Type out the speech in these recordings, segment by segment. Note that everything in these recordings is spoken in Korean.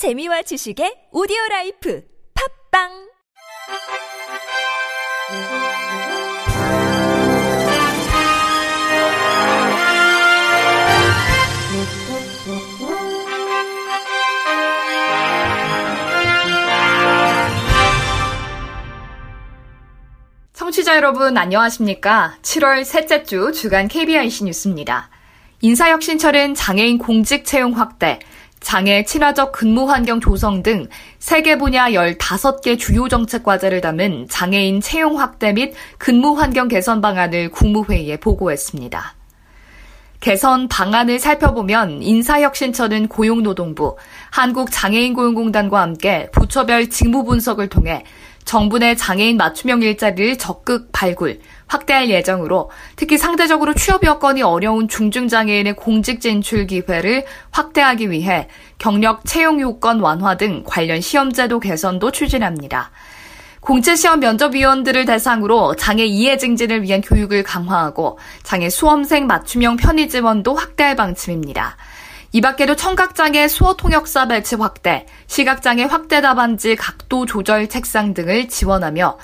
재미와 지식의 오디오 라이프 팝빵 청취자 여러분 안녕하십니까? 7월 셋째 주 주간 KBIC 뉴스입니다. 인사혁신처는 장애인 공직 채용 확대, 장애 친화적 근무 환경 조성 등 세계 분야 15개 주요 정책 과제를 담은 장애인 채용 확대 및 근무 환경 개선 방안을 국무회의에 보고했습니다. 개선 방안을 살펴보면 인사혁신처는 고용노동부, 한국장애인고용공단과 함께 부처별 직무 분석을 통해 정부 내 장애인 맞춤형 일자리를 적극 발굴, 확대할 예정으로 특히 상대적으로 취업 여건이 어려운 중증장애인의 공직 진출 기회를 확대하기 위해 경력 채용 요건 완화 등 관련 시험제도 개선도 추진합니다. 공채시험 면접위원들을 대상으로 장애 이해 증진을 위한 교육을 강화하고 장애 수험생 맞춤형 편의 지원도 확대할 방침입니다. 이 밖에도 청각장애 수어 통역사 배치 확대, 시각장애 확대 답안지 각도 조절 책상 등을 지원하며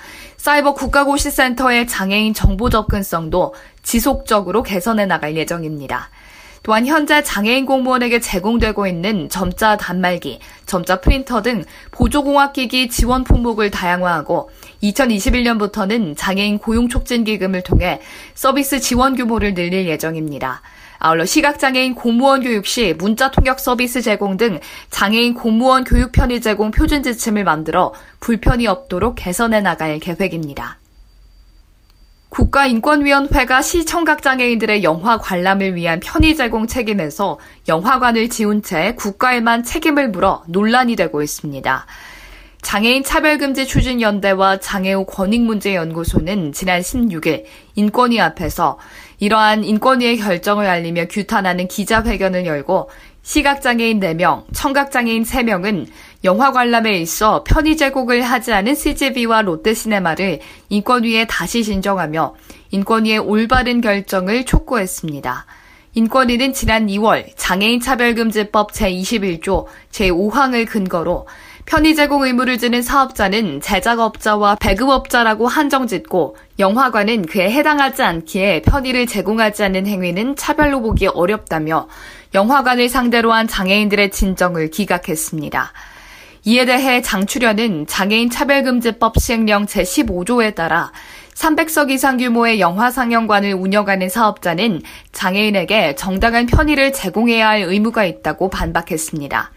사이버 국가고시센터의 장애인 정보 접근성도 지속적으로 개선해 나갈 예정입니다. 또한 현재 장애인 공무원에게 제공되고 있는 점자 단말기, 점자 프린터 등 보조공학기기 지원 품목을 다양화하고 2021년부터는 장애인 고용촉진기금을 통해 서비스 지원 규모를 늘릴 예정입니다. 아울러 시각장애인 공무원 교육 시 문자 통역 서비스 제공 등 장애인 공무원 교육 편의 제공 표준 지침을 만들어 불편이 없도록 개선해 나갈 계획입니다. 국가인권위원회가 시 청각장애인들의 영화 관람을 위한 편의 제공 책임에서 영화관을 지운 채 국가에만 책임을 물어 논란이 되고 있습니다. 장애인 차별금지 추진연대와 장애우 권익문제연구소는 지난 16일 인권위 앞에서 이러한 인권위의 결정을 알리며 규탄하는 기자회견을 열고 시각장애인 4명, 청각장애인 3명은 영화 관람에 있어 편의 제공을 하지 않은 CGV와 롯데시네마를 인권위에 다시 신정하며 인권위의 올바른 결정을 촉구했습니다. 인권위는 지난 2월 장애인 차별금지법 제21조 제5항을 근거로 편의 제공 의무를 지는 사업자는 제작업자와 배급업자라고 한정짓고 영화관은 그에 해당하지 않기에 편의를 제공하지 않는 행위는 차별로 보기 어렵다며 영화관을 상대로 한 장애인들의 진정을 기각했습니다. 이에 대해 장출연은 장애인 차별금지법 시행령 제15조에 따라 300석 이상 규모의 영화 상영관을 운영하는 사업자는 장애인에게 정당한 편의를 제공해야 할 의무가 있다고 반박했습니다.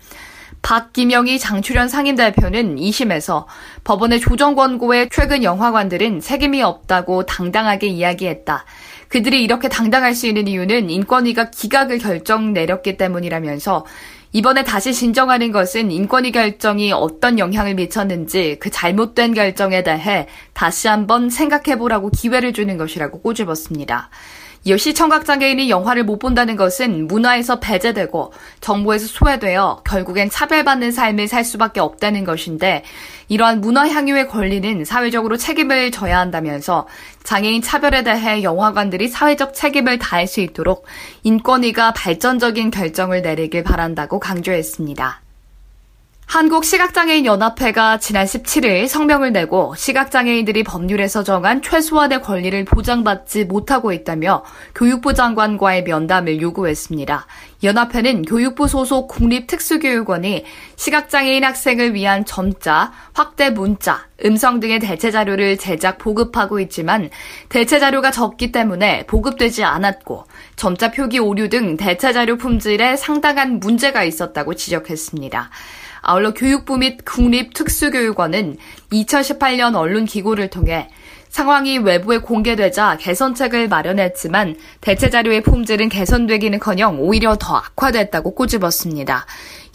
박기명이 장출연 상임대표는 2심에서 법원의 조정 권고에 최근 영화관들은 책임이 없다고 당당하게 이야기했다. 그들이 이렇게 당당할 수 있는 이유는 인권위가 기각을 결정 내렸기 때문이라면서 이번에 다시 신정하는 것은 인권위 결정이 어떤 영향을 미쳤는지 그 잘못된 결정에 대해 다시 한번 생각해보라고 기회를 주는 것이라고 꼬집었습니다. 이어 시청각장애인이 영화를 못 본다는 것은 문화에서 배제되고 정보에서 소외되어 결국엔 차별받는 삶을 살 수밖에 없다는 것인데 이러한 문화 향유의 권리는 사회적으로 책임을 져야 한다면서 장애인 차별에 대해 영화관들이 사회적 책임을 다할 수 있도록 인권위가 발전적인 결정을 내리길 바란다고 강조했습니다. 한국시각장애인연합회가 지난 17일 성명을 내고 시각장애인들이 법률에서 정한 최소한의 권리를 보장받지 못하고 있다며 교육부 장관과의 면담을 요구했습니다. 연합회는 교육부 소속 국립특수교육원이 시각장애인 학생을 위한 점자, 확대 문자, 음성 등의 대체 자료를 제작 보급하고 있지만 대체 자료가 적기 때문에 보급되지 않았고 점자 표기 오류 등 대체 자료 품질에 상당한 문제가 있었다고 지적했습니다. 아울러 교육부 및 국립특수교육원은 2018년 언론 기고를 통해 상황이 외부에 공개되자 개선책을 마련했지만 대체 자료의 품질은 개선되기는커녕 오히려 더 악화됐다고 꼬집었습니다.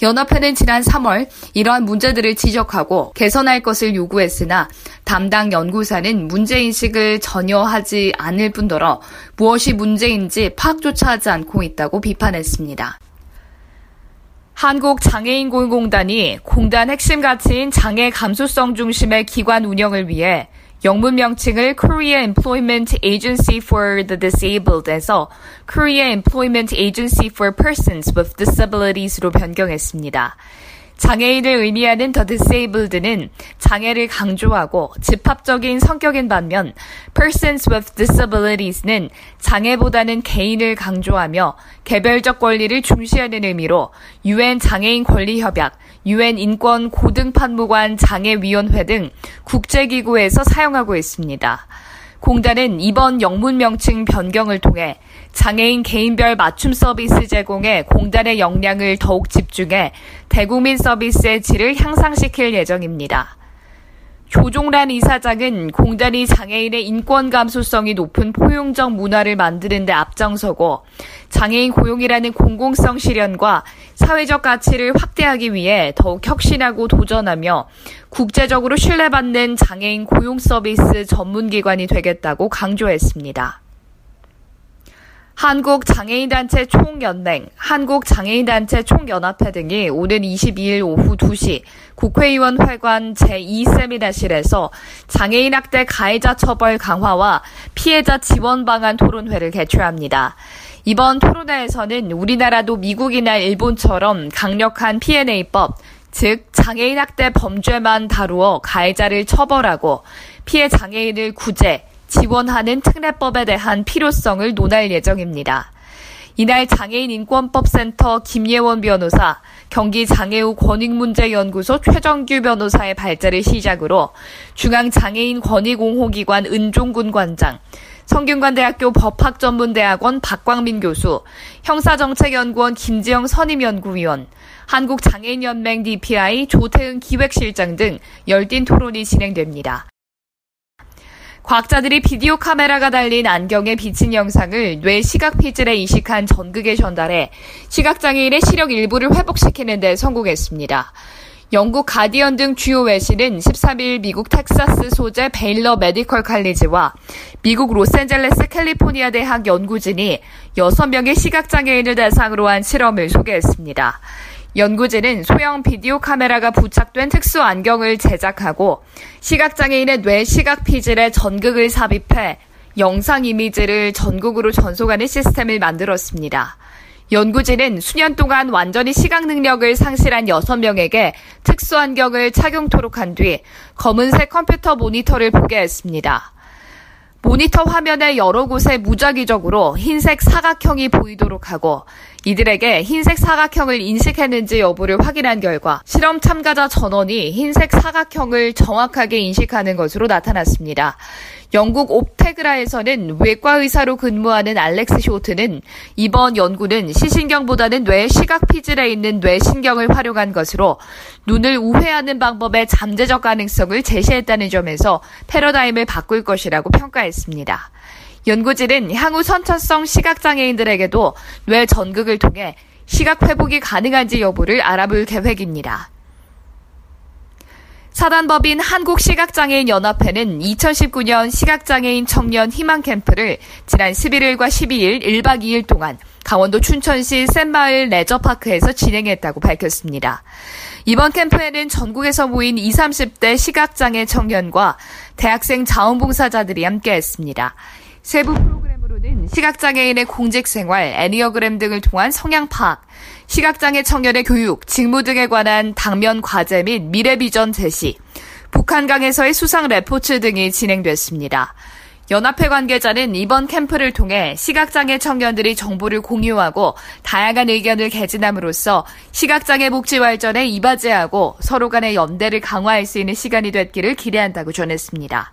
연합회는 지난 3월 이러한 문제들을 지적하고 개선할 것을 요구했으나 담당 연구사는 문제인식을 전혀 하지 않을 뿐더러 무엇이 문제인지 파악조차 하지 않고 있다고 비판했습니다. 한국장애인고용공단이 공단 핵심 가치인 장애 감수성 중심의 기관 운영을 위해 영문 명칭을 Korea Employment Agency for the Disabled에서 Korea Employment Agency for Persons with Disabilities로 변경했습니다. 장애인을 의미하는 더 disabled는 장애를 강조하고 집합적인 성격인 반면 persons with disabilities는 장애보다는 개인을 강조하며 개별적 권리를 중시하는 의미로 유엔 장애인 권리 협약, 유엔 인권 고등판무관 장애위원회 등 국제기구에서 사용하고 있습니다. 공단은 이번 영문 명칭 변경을 통해 장애인 개인별 맞춤 서비스 제공에 공단의 역량을 더욱 집중해 대국민 서비스의 질을 향상시킬 예정입니다. 조종란 이사장은 공단이 장애인의 인권 감수성이 높은 포용적 문화를 만드는 데 앞장서고 장애인 고용이라는 공공성 실현과 사회적 가치를 확대하기 위해 더욱 혁신하고 도전하며 국제적으로 신뢰받는 장애인 고용 서비스 전문기관이 되겠다고 강조했습니다. 한국장애인단체 총연맹, 한국장애인단체 총연합회 등이 오는 22일 오후 2시 국회의원 회관 제2세미나실에서 장애인 학대 가해자 처벌 강화와 피해자 지원 방안 토론회를 개최합니다. 이번 토론회에서는 우리나라도 미국이나 일본처럼 강력한 P&A법, 즉 장애인 학대 범죄만 다루어 가해자를 처벌하고 피해 장애인을 구제, 지원하는 특례법에 대한 필요성을 논할 예정입니다. 이날 장애인 인권법센터 김예원 변호사, 경기 장애우 권익문제연구소 최정규 변호사의 발제를 시작으로 중앙장애인 권익옹호기관 은종군 관장, 성균관대학교 법학전문대학원 박광민 교수, 형사정책연구원 김지영 선임연구위원, 한국장애인연맹 DPI 조태은 기획실장 등 열띤 토론이 진행됩니다. 과학자들이 비디오 카메라가 달린 안경에 비친 영상을 뇌 시각 피질에 이식한 전극에 전달해 시각장애인의 시력 일부를 회복시키는 데 성공했습니다. 영국 가디언 등 주요 외신은 13일 미국 텍사스 소재 베일러 메디컬 칼리지와 미국 로스앤젤레스 캘리포니아 대학 연구진이 6명의 시각장애인을 대상으로 한 실험을 소개했습니다. 연구진은 소형 비디오 카메라가 부착된 특수 안경을 제작하고 시각장애인의 뇌 시각 피질에 전극을 삽입해 영상 이미지를 전국으로 전송하는 시스템을 만들었습니다. 연구진은 수년 동안 완전히 시각 능력을 상실한 6명에게 특수 안경을 착용토록 한 뒤 검은색 컴퓨터 모니터를 보게 했습니다. 모니터 화면의 여러 곳에 무작위적으로 흰색 사각형이 보이도록 하고 이들에게 흰색 사각형을 인식했는지 여부를 확인한 결과 실험 참가자 전원이 흰색 사각형을 정확하게 인식하는 것으로 나타났습니다. 영국 옵테그라에서는 외과 의사로 근무하는 알렉스 쇼트는 이번 연구는 시신경보다는 뇌 시각 피질에 있는 뇌신경을 활용한 것으로 눈을 우회하는 방법의 잠재적 가능성을 제시했다는 점에서 패러다임을 바꿀 것이라고 평가했습니다. 연구진은 향후 선천성 시각장애인들에게도 뇌 전극을 통해 시각 회복이 가능한지 여부를 알아볼 계획입니다. 사단법인 한국시각장애인 연합회는 2019년 시각장애인 청년 희망 캠프를 지난 11일과 12일 1박 2일 동안 강원도 춘천시 센마을 레저파크에서 진행했다고 밝혔습니다. 이번 캠프에는 전국에서 모인 20, 30대 시각장애 청년과 대학생 자원봉사자들이 함께했습니다. 세부 프로그램으로는 시각장애인의 공직생활, 애니어그램 등을 통한 성향 파악, 시각장애 청년의 교육, 직무 등에 관한 당면 과제 및 미래 비전 제시, 북한강에서의 수상 레포츠 등이 진행됐습니다. 연합회 관계자는 이번 캠프를 통해 시각장애 청년들이 정보를 공유하고 다양한 의견을 개진함으로써 시각장애 복지 발전에 이바지하고 서로 간의 연대를 강화할 수 있는 시간이 됐기를 기대한다고 전했습니다.